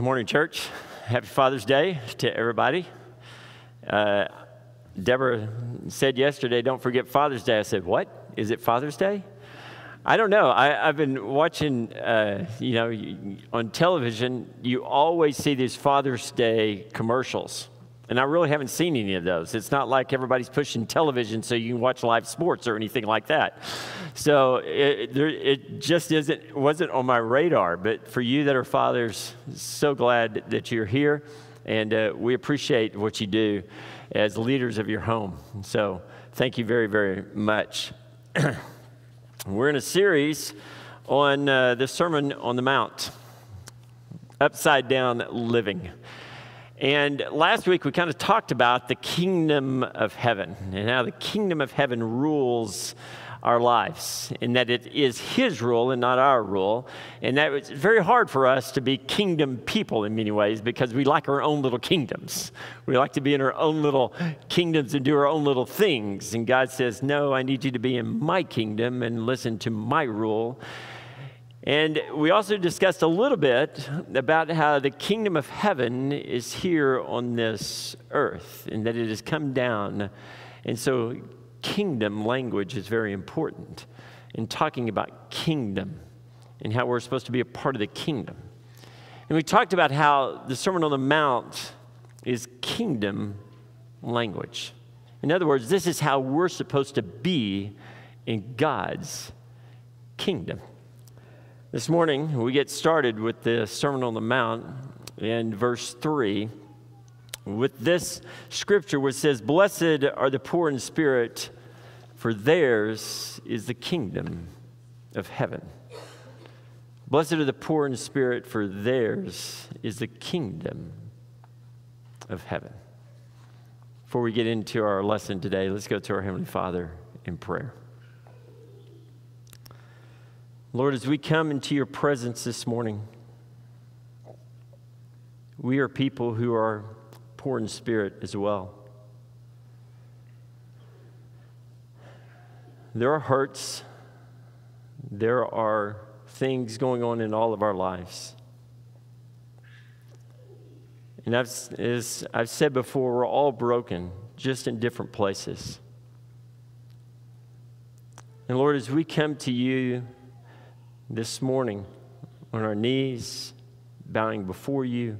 Good morning, church. Happy Father's Day to everybody. Uh, Deborah said yesterday, don't forget Father's Day. I said, what? Is it Father's Day? I don't know. I, have been watching, uh, you know, on television, you always see these Father's Day commercials. And I really haven't seen any of those. It's not like everybody's pushing television so you can watch live sports or anything like that. So it, it just isn't, wasn't on my radar. But for you that are fathers, so glad that you're here. And uh, we appreciate what you do as leaders of your home. So thank you very, very much. We're in a series on uh, the Sermon on the Mount, upside down living. And last week we kind of talked about the kingdom of heaven and how the kingdom of heaven rules our lives, and that it is His rule and not our rule. And that it's very hard for us to be kingdom people in many ways because we like our own little kingdoms. We like to be in our own little kingdoms and do our own little things. And God says, No, I need you to be in my kingdom and listen to my rule. And we also discussed a little bit about how the kingdom of heaven is here on this earth and that it has come down. And so, kingdom language is very important in talking about kingdom and how we're supposed to be a part of the kingdom. And we talked about how the Sermon on the Mount is kingdom language. In other words, this is how we're supposed to be in God's kingdom. This morning, we get started with the Sermon on the Mount in verse 3 with this scripture which says, Blessed are the poor in spirit, for theirs is the kingdom of heaven. Blessed are the poor in spirit, for theirs is the kingdom of heaven. Before we get into our lesson today, let's go to our Heavenly Father in prayer. Lord, as we come into your presence this morning, we are people who are poor in spirit as well. There are hurts, there are things going on in all of our lives. And I've, as I've said before, we're all broken, just in different places. And Lord, as we come to you, this morning on our knees, bowing before you,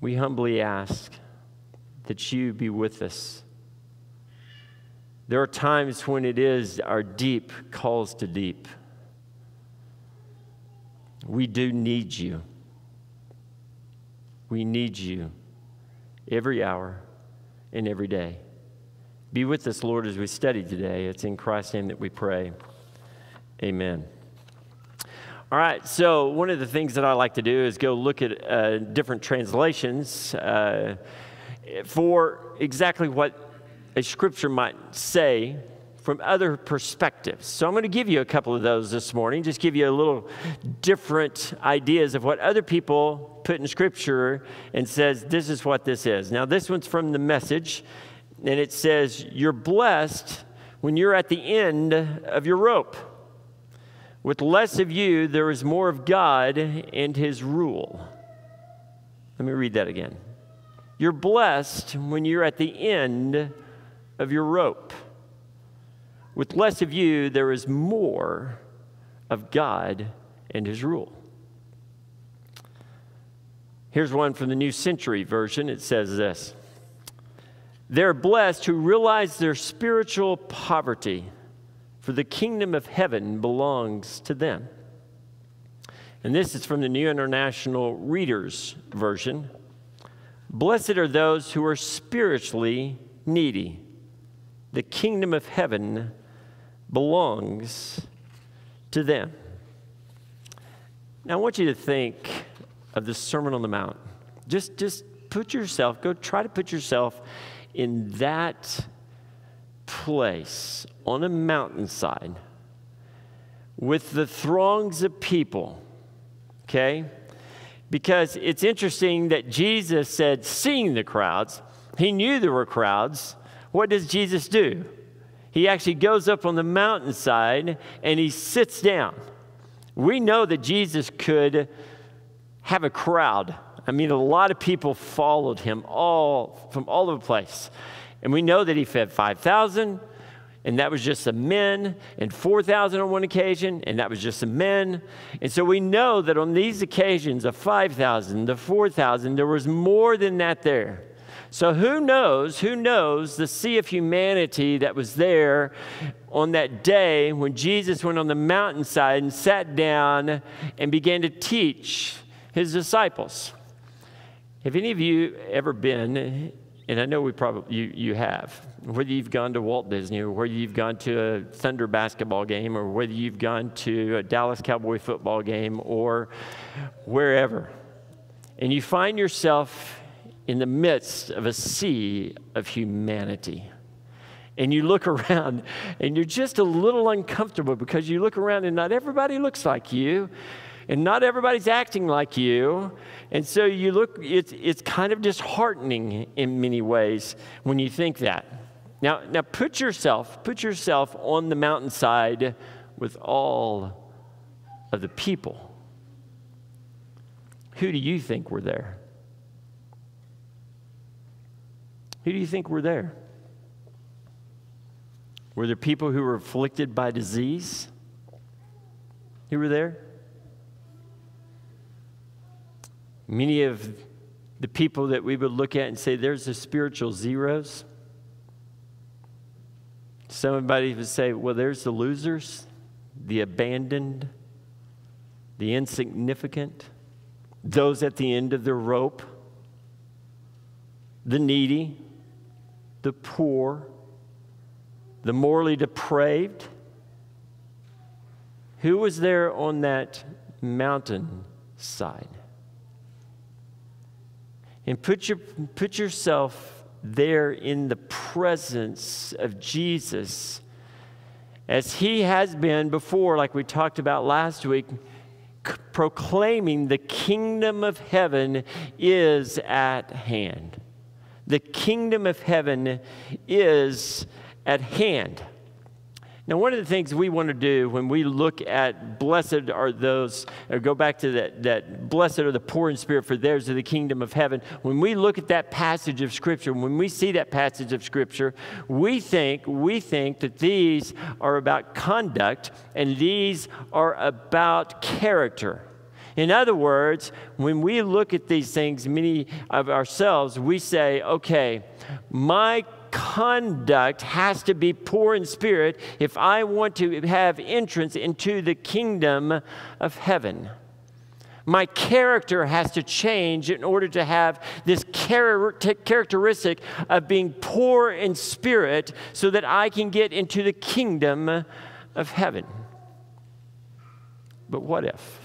we humbly ask that you be with us. There are times when it is our deep calls to deep. We do need you. We need you every hour and every day. Be with us, Lord, as we study today. It's in Christ's name that we pray. Amen. All right, so one of the things that I like to do is go look at uh, different translations uh, for exactly what a scripture might say from other perspectives. So I'm going to give you a couple of those this morning, just give you a little different ideas of what other people put in scripture and says, this is what this is. Now, this one's from the message, and it says, You're blessed when you're at the end of your rope. With less of you, there is more of God and His rule. Let me read that again. You're blessed when you're at the end of your rope. With less of you, there is more of God and His rule. Here's one from the New Century Version. It says this They're blessed who realize their spiritual poverty for the kingdom of heaven belongs to them. And this is from the New International Reader's Version. Blessed are those who are spiritually needy. The kingdom of heaven belongs to them. Now, I want you to think of the Sermon on the Mount. Just, just put yourself, go try to put yourself in that place on a mountainside with the throngs of people, okay? Because it's interesting that Jesus said, seeing the crowds, he knew there were crowds. What does Jesus do? He actually goes up on the mountainside and he sits down. We know that Jesus could have a crowd. I mean, a lot of people followed him all from all over the place. And we know that he fed 5,000, and that was just some men, and 4,000 on one occasion, and that was just some men. And so we know that on these occasions of 5,000, the 4,000, there was more than that there. So who knows, who knows the sea of humanity that was there on that day when Jesus went on the mountainside and sat down and began to teach his disciples. Have any of you ever been, and I know we probably you, you have, whether you've gone to Walt Disney or whether you've gone to a Thunder basketball game or whether you've gone to a Dallas Cowboy football game or wherever, and you find yourself in the midst of a sea of humanity. And you look around and you're just a little uncomfortable because you look around and not everybody looks like you and not everybody's acting like you. And so you look, it's, it's kind of disheartening in many ways when you think that. Now, now put yourself, put yourself on the mountainside with all of the people. Who do you think were there? Who do you think were there? Were there people who were afflicted by disease? Who were there? Many of the people that we would look at and say, there's the spiritual zeros. Somebody would say, well, there's the losers, the abandoned, the insignificant, those at the end of the rope, the needy, the poor, the morally depraved. Who was there on that mountain side? And put, your, put yourself there in the presence of Jesus as he has been before, like we talked about last week, proclaiming the kingdom of heaven is at hand. The kingdom of heaven is at hand. Now, one of the things we want to do when we look at blessed are those, or go back to that, that blessed are the poor in spirit, for theirs are the kingdom of heaven. When we look at that passage of Scripture, when we see that passage of Scripture, we think, we think that these are about conduct and these are about character. In other words, when we look at these things, many of ourselves, we say, okay, my conduct has to be poor in spirit if I want to have entrance into the kingdom of heaven. My character has to change in order to have this char- characteristic of being poor in spirit so that I can get into the kingdom of heaven. But what if?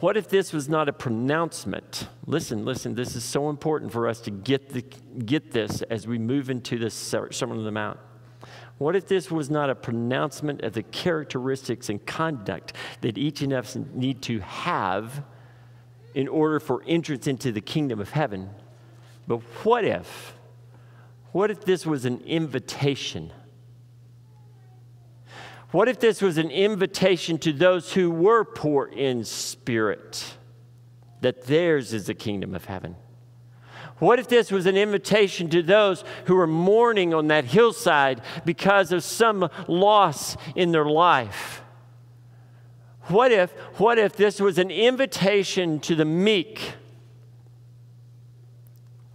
What if this was not a pronouncement? Listen, listen, this is so important for us to get, the, get this as we move into the Sermon on the Mount. What if this was not a pronouncement of the characteristics and conduct that each of us need to have in order for entrance into the kingdom of heaven? But what if, what if this was an invitation? What if this was an invitation to those who were poor in spirit, that theirs is the kingdom of heaven? What if this was an invitation to those who were mourning on that hillside because of some loss in their life? What if, what if this was an invitation to the meek?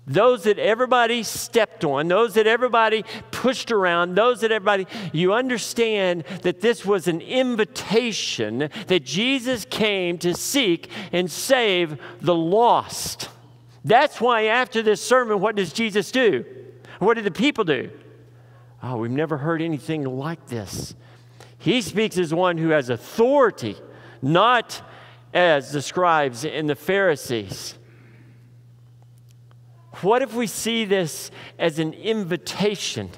Those that everybody stepped on, those that everybody pushed around, those that everybody, you understand that this was an invitation that Jesus came to seek and save the lost. That's why after this sermon, what does Jesus do? What did the people do? Oh, we've never heard anything like this. He speaks as one who has authority, not as the scribes and the Pharisees. What if we see this as an invitation?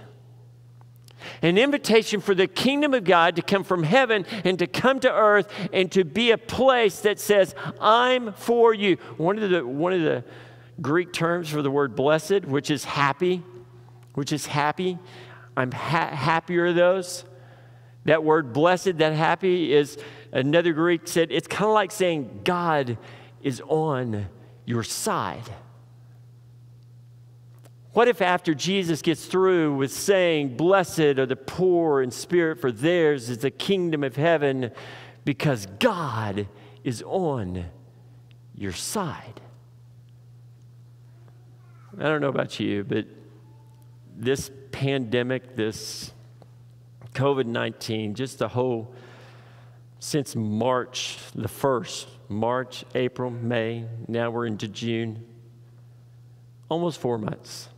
An invitation for the kingdom of God to come from heaven and to come to earth and to be a place that says, I'm for you. One of the, one of the Greek terms for the word blessed, which is happy, which is happy. I'm ha- happier those. That word blessed, that happy, is another Greek said, it's kind of like saying God is on your side. What if, after Jesus gets through with saying, Blessed are the poor in spirit, for theirs is the kingdom of heaven, because God is on your side? I don't know about you, but this pandemic, this COVID 19, just the whole, since March the 1st, March, April, May, now we're into June, almost four months.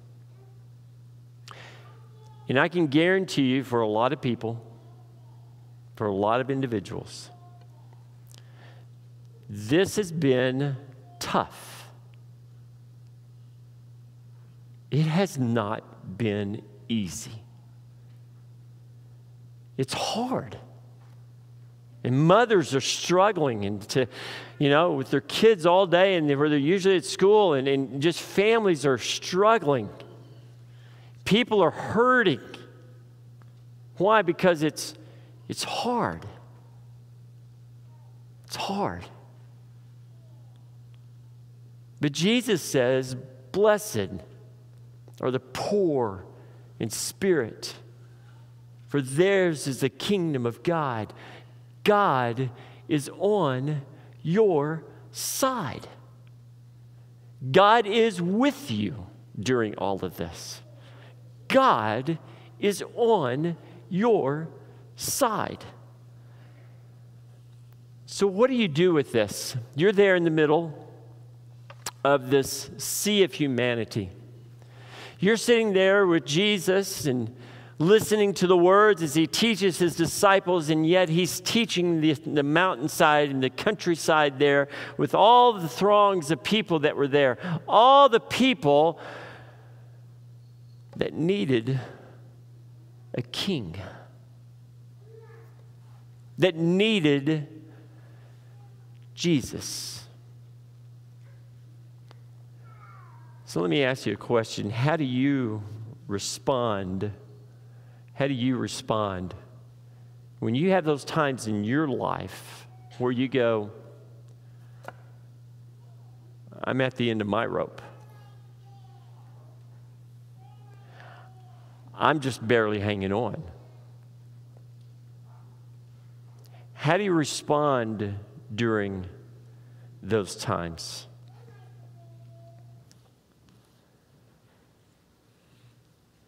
And I can guarantee you, for a lot of people, for a lot of individuals, this has been tough. It has not been easy. It's hard. And mothers are struggling and to, you know, with their kids all day and where they're usually at school and, and just families are struggling. People are hurting. Why? Because it's, it's hard. It's hard. But Jesus says, Blessed are the poor in spirit, for theirs is the kingdom of God. God is on your side. God is with you during all of this. God is on your side. So, what do you do with this? You're there in the middle of this sea of humanity. You're sitting there with Jesus and listening to the words as he teaches his disciples, and yet he's teaching the, the mountainside and the countryside there with all the throngs of people that were there, all the people that needed a king, that needed Jesus. So let me ask you a question. How do you respond? How do you respond when you have those times in your life where you go, I'm at the end of my rope? I'm just barely hanging on. How do you respond during those times?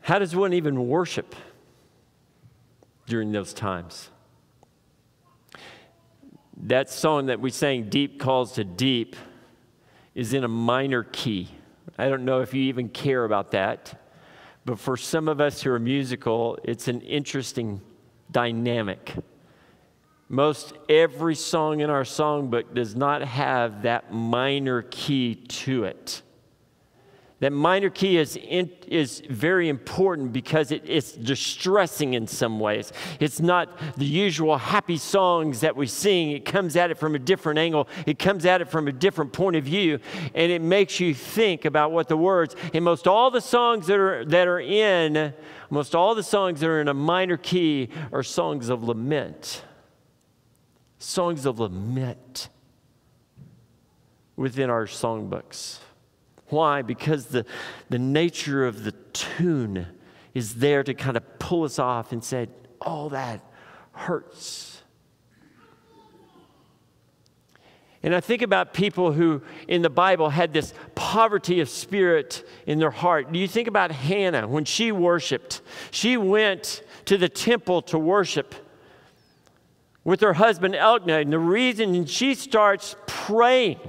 How does one even worship during those times? That song that we sang, Deep Calls to Deep, is in a minor key. I don't know if you even care about that. But for some of us who are musical, it's an interesting dynamic. Most every song in our songbook does not have that minor key to it. That minor key is, in, is very important because it, it's distressing in some ways. It's not the usual happy songs that we sing. It comes at it from a different angle, it comes at it from a different point of view, and it makes you think about what the words, and most all the songs that are, that are in, most all the songs that are in a minor key are songs of lament. Songs of lament within our songbooks. Why? Because the, the nature of the tune is there to kind of pull us off and say, oh, that hurts. And I think about people who in the Bible had this poverty of spirit in their heart. Do you think about Hannah when she worshiped? She went to the temple to worship with her husband Elkanah. And the reason she starts praying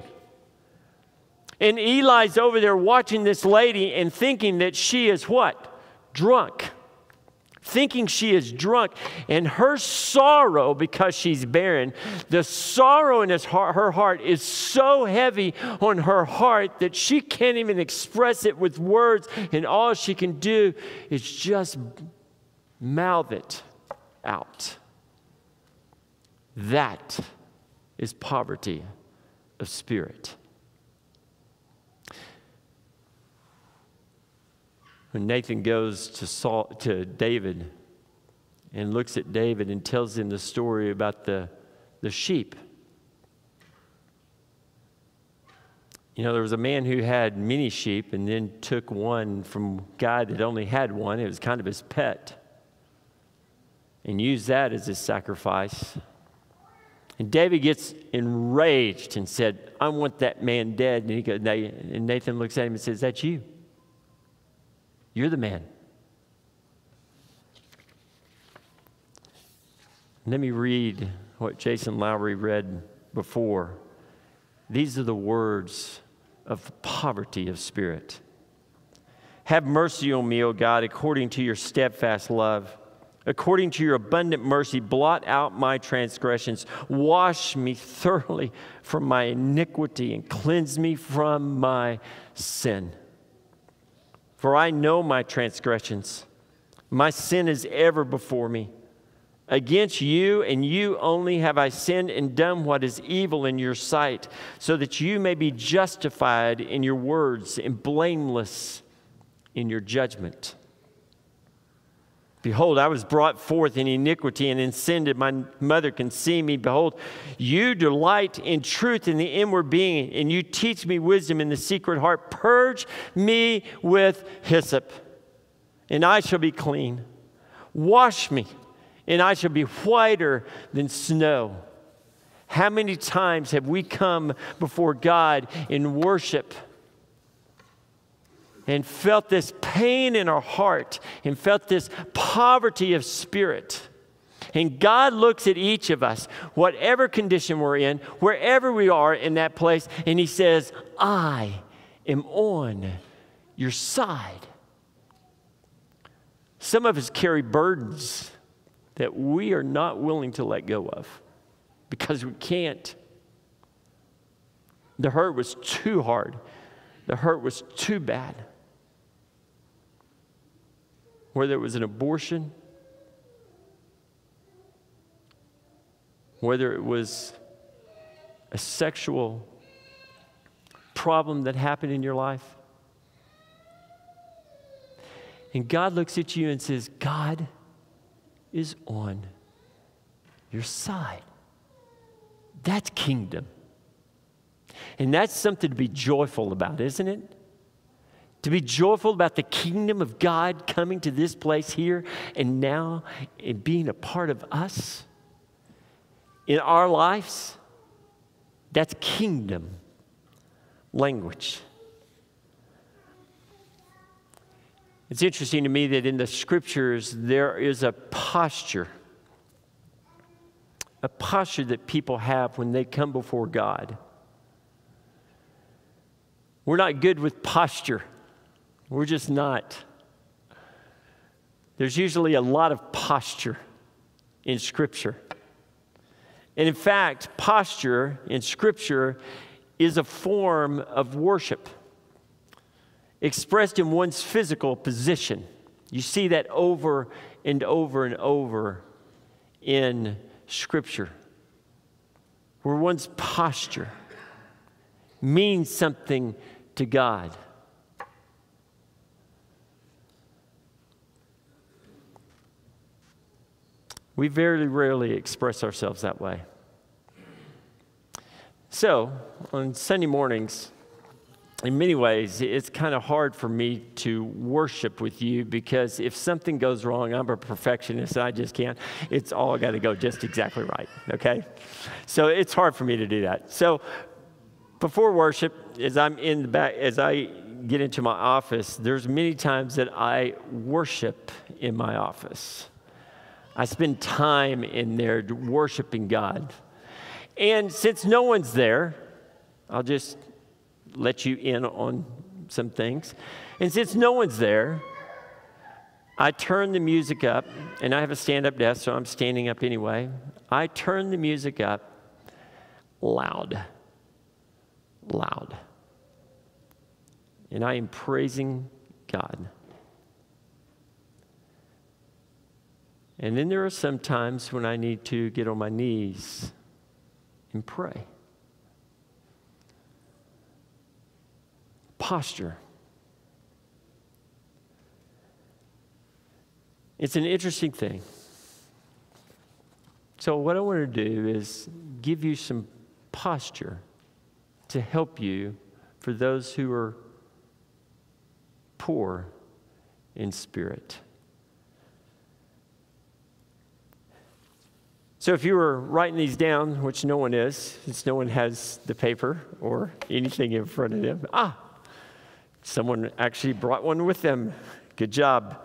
and Eli's over there watching this lady and thinking that she is what? Drunk. Thinking she is drunk. And her sorrow, because she's barren, the sorrow in his heart, her heart is so heavy on her heart that she can't even express it with words. And all she can do is just mouth it out. That is poverty of spirit. When Nathan goes to, Saul, to David and looks at David and tells him the story about the, the sheep. You know, there was a man who had many sheep and then took one from guy that only had one. It was kind of his pet. And used that as his sacrifice. And David gets enraged and said, I want that man dead. And, he goes, and Nathan looks at him and says, That's you. You're the man. Let me read what Jason Lowry read before. These are the words of poverty of spirit. Have mercy on me, O God, according to your steadfast love. According to your abundant mercy, blot out my transgressions. Wash me thoroughly from my iniquity and cleanse me from my sin. For I know my transgressions. My sin is ever before me. Against you and you only have I sinned and done what is evil in your sight, so that you may be justified in your words and blameless in your judgment. Behold, I was brought forth in iniquity, and in sin did my mother conceive me. Behold, you delight in truth in the inward being, and you teach me wisdom in the secret heart. Purge me with hyssop, and I shall be clean. Wash me and I shall be whiter than snow. How many times have we come before God in worship and felt this pain in our heart and felt this poverty of spirit? And God looks at each of us, whatever condition we're in, wherever we are in that place, and He says, I am on your side. Some of us carry burdens that we are not willing to let go of because we can't. The hurt was too hard, the hurt was too bad. Whether it was an abortion, whether it was a sexual problem that happened in your life. And God looks at you and says, God, is on your side. That's kingdom. And that's something to be joyful about, isn't it? To be joyful about the kingdom of God coming to this place here and now and being a part of us in our lives. That's kingdom language. It's interesting to me that in the scriptures there is a posture, a posture that people have when they come before God. We're not good with posture, we're just not. There's usually a lot of posture in Scripture. And in fact, posture in Scripture is a form of worship expressed in one's physical position. You see that over and over and over in Scripture, where one's posture means something to God. We very rarely express ourselves that way. So, on Sunday mornings, in many ways, it's kind of hard for me to worship with you because if something goes wrong, I'm a perfectionist. I just can't. It's all got to go just exactly right. Okay? So it's hard for me to do that. So before worship, as I'm in the back, as I get into my office, there's many times that I worship in my office. I spend time in there worshiping God. And since no one's there, I'll just let you in on some things. And since no one's there, I turn the music up, and I have a stand up desk, so I'm standing up anyway. I turn the music up loud, loud. And I am praising God. And then there are some times when I need to get on my knees and pray. posture. It's an interesting thing. So, what I want to do is give you some posture to help you for those who are poor in spirit. So, if you were writing these down, which no one is, since no one has the paper or anything in front of them, ah, someone actually brought one with them. Good job.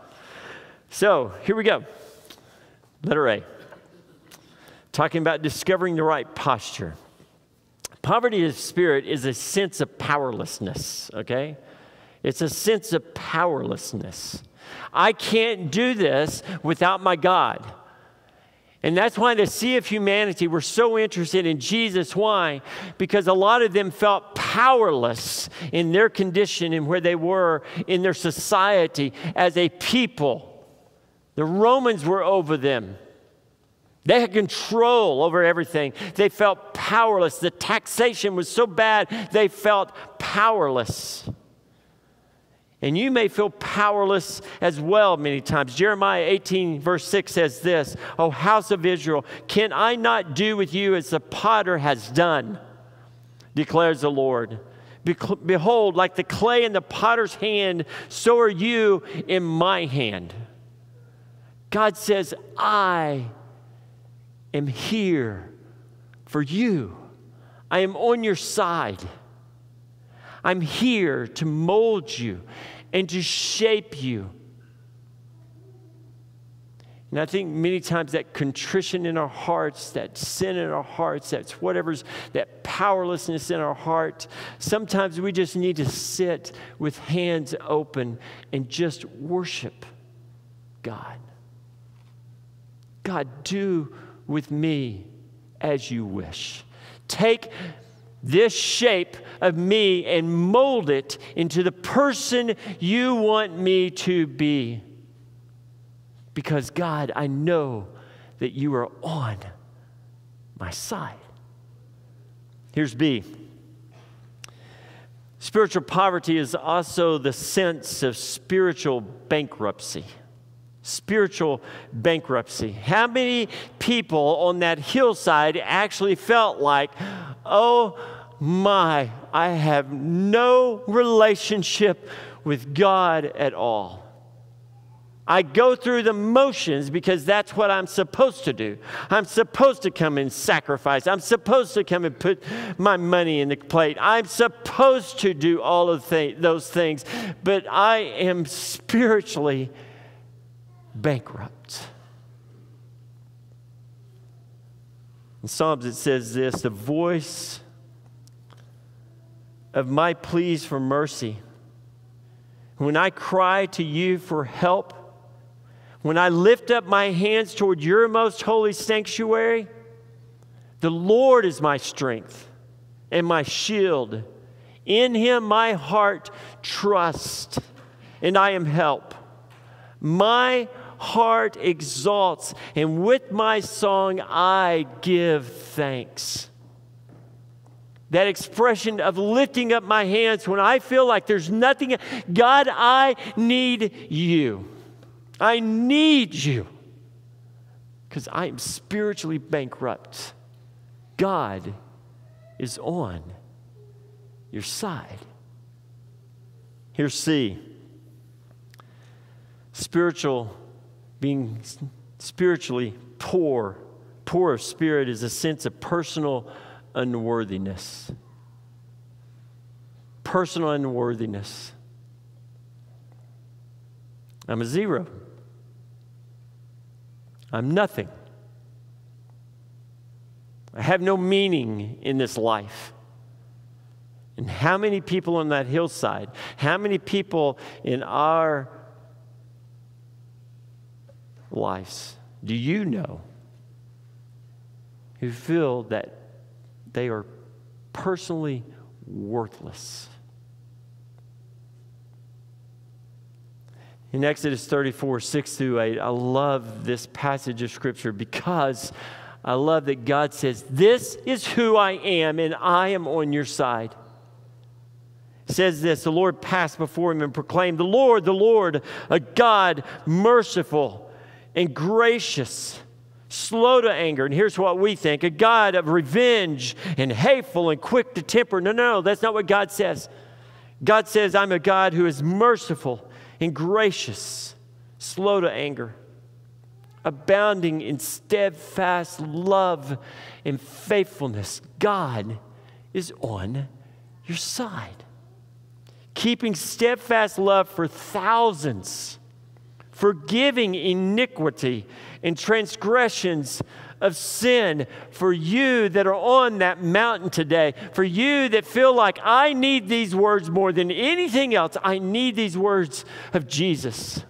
So, here we go. Letter A. Talking about discovering the right posture. Poverty of spirit is a sense of powerlessness, okay? It's a sense of powerlessness. I can't do this without my God. And that's why the Sea of Humanity were so interested in Jesus. Why? Because a lot of them felt powerless in their condition and where they were in their society as a people. The Romans were over them. They had control over everything. They felt powerless. The taxation was so bad, they felt powerless. And you may feel powerless as well many times. Jeremiah 18, verse 6 says this O house of Israel, can I not do with you as the potter has done? declares the Lord. Behold, like the clay in the potter's hand, so are you in my hand. God says, I am here for you. I am on your side. I'm here to mold you and to shape you. And I think many times that contrition in our hearts, that sin in our hearts, that's whatever's that powerlessness in our heart, sometimes we just need to sit with hands open and just worship God. God, do with me as you wish. Take this shape of me and mold it into the person you want me to be. Because, God, I know that you are on my side. Here's B. Spiritual poverty is also the sense of spiritual bankruptcy. Spiritual bankruptcy. How many people on that hillside actually felt like, oh, my, I have no relationship with God at all. I go through the motions because that's what I'm supposed to do. I'm supposed to come and sacrifice. I'm supposed to come and put my money in the plate. I'm supposed to do all of th- those things, but I am spiritually bankrupt. In Psalms, it says this the voice of my pleas for mercy. When I cry to you for help, when I lift up my hands toward your most holy sanctuary, the Lord is my strength and my shield. In him my heart trusts, and I am help. My heart exalts, and with my song I give thanks that expression of lifting up my hands when I feel like there's nothing. God, I need you. I need you because I am spiritually bankrupt. God is on your side. Here's C spiritual, being spiritually poor, poor of spirit is a sense of personal unworthiness. Personal unworthiness. I'm a zero. I'm nothing. I have no meaning in this life. And how many people on that hillside, how many people in our lives do you know who feel that they are personally worthless. In Exodus 34, 6 through 8, I love this passage of Scripture because I love that God says, This is who I am, and I am on your side. Says this The Lord passed before him and proclaimed, The Lord, the Lord, a God merciful and gracious slow to anger. And here's what we think a God of revenge and hateful and quick to temper. No, no, that's not what God says. God says, I'm a God who is merciful and gracious, slow to anger, abounding in steadfast love and faithfulness. God is on your side, keeping steadfast love for thousands, forgiving iniquity and transgressions of sin for you that are on that mountain today, for you that feel like I need these words more than anything else. I need these words of Jesus.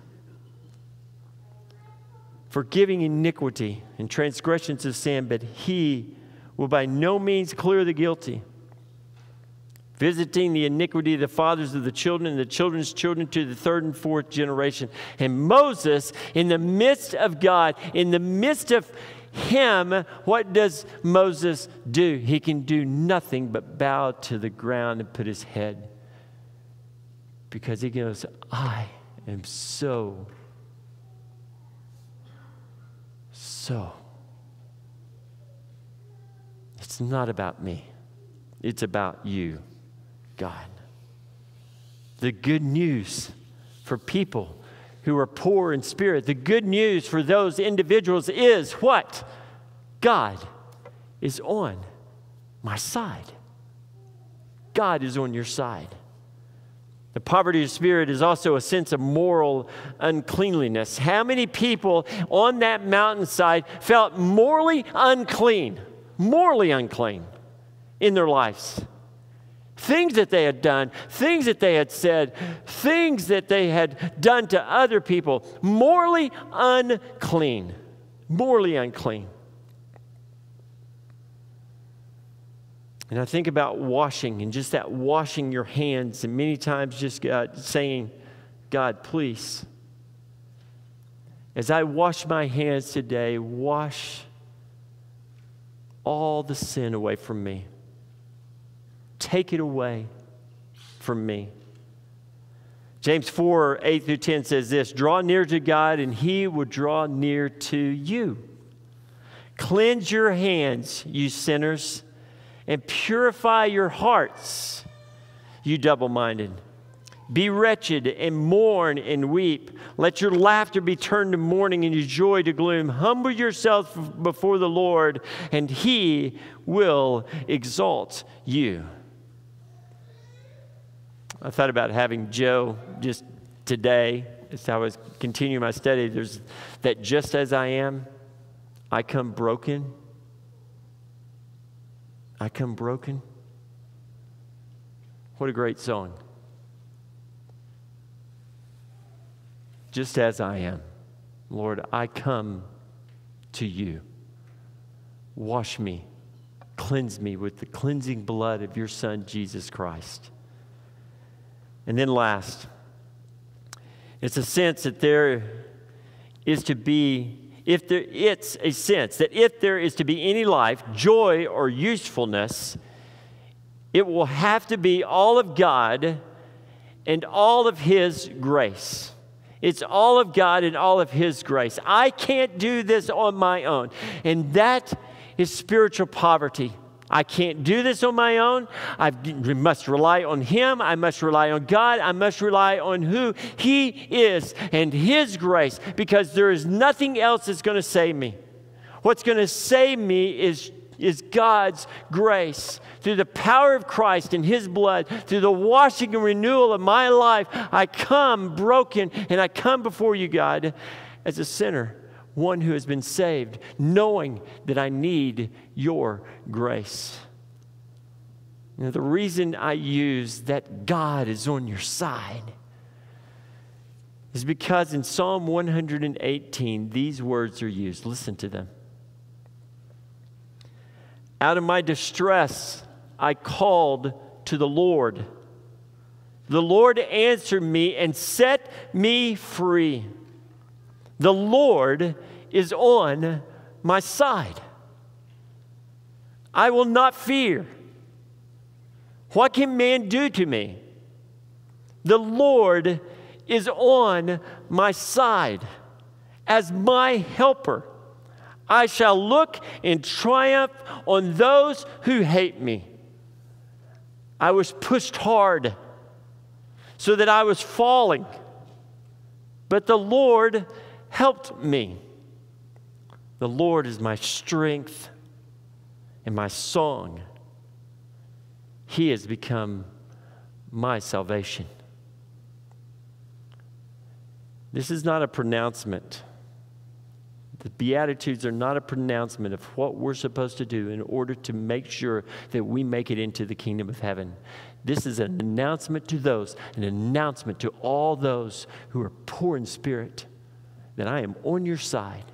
Forgiving iniquity and transgressions of sin, but he will by no means clear the guilty visiting the iniquity of the fathers of the children and the children's children to the third and fourth generation. And Moses, in the midst of God, in the midst of him, what does Moses do? He can do nothing but bow to the ground and put his head because he goes, I am so, so. It's not about me, it's about you, God. The good news for people who are poor in spirit. The good news for those individuals is what? God is on my side. God is on your side. The poverty of spirit is also a sense of moral uncleanliness. How many people on that mountainside felt morally unclean, morally unclean in their lives? Things that they had done, things that they had said, things that they had done to other people, morally unclean. Morally unclean. And I think about washing and just that washing your hands, and many times just God, saying, God, please, as I wash my hands today, wash all the sin away from me. Take it away from me. James 4 8 through 10 says this Draw near to God, and he will draw near to you. Cleanse your hands, you sinners, and purify your hearts, you double minded. Be wretched and mourn and weep. Let your laughter be turned to mourning and your joy to gloom. Humble yourselves before the Lord, and he will exalt you. I thought about having Joe just today, as I was continuing my study, there's that just as I am, I come broken. I come broken. What a great song. Just as I am, Lord, I come to you. Wash me, cleanse me with the cleansing blood of your Son, Jesus Christ. And then last, it's a sense that there is to be, if there, it's a sense that if there is to be any life, joy, or usefulness, it will have to be all of God and all of His grace. It's all of God and all of His grace. I can't do this on my own. And that is spiritual poverty. I can't do this on my own. I must rely on Him. I must rely on God. I must rely on who He is and His grace because there is nothing else that's going to save me. What's going to save me is, is God's grace. Through the power of Christ and His blood, through the washing and renewal of my life, I come broken and I come before you, God, as a sinner one who has been saved, knowing that I need your grace. The reason I use that God is on your side is because in Psalm 118, these words are used. Listen to them. Out of my distress, I called to the Lord. The Lord answered me and set me free. The Lord is on my side. I will not fear. What can man do to me? The Lord is on my side as my helper. I shall look in triumph on those who hate me. I was pushed hard so that I was falling. But the Lord helped me. The Lord is my strength and my song. He has become my salvation. This is not a pronouncement. The Beatitudes are not a pronouncement of what we're supposed to do in order to make sure that we make it into the kingdom of heaven. This is an announcement to those, an announcement to all those who are poor in spirit, that I am on your side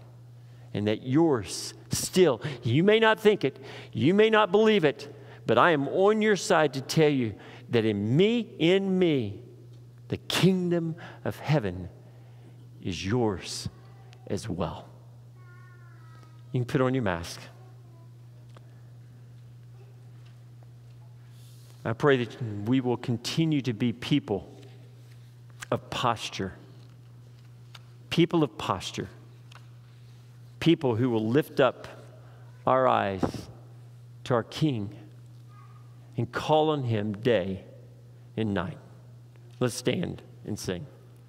and that yours still, you may not think it, you may not believe it, but I am on your side to tell you that in me, in me, the kingdom of heaven is yours as well. You can put on your mask. I pray that we will continue to be people of posture, people of posture, people who will lift up our eyes to our King and call on Him day and night. Let's stand and sing.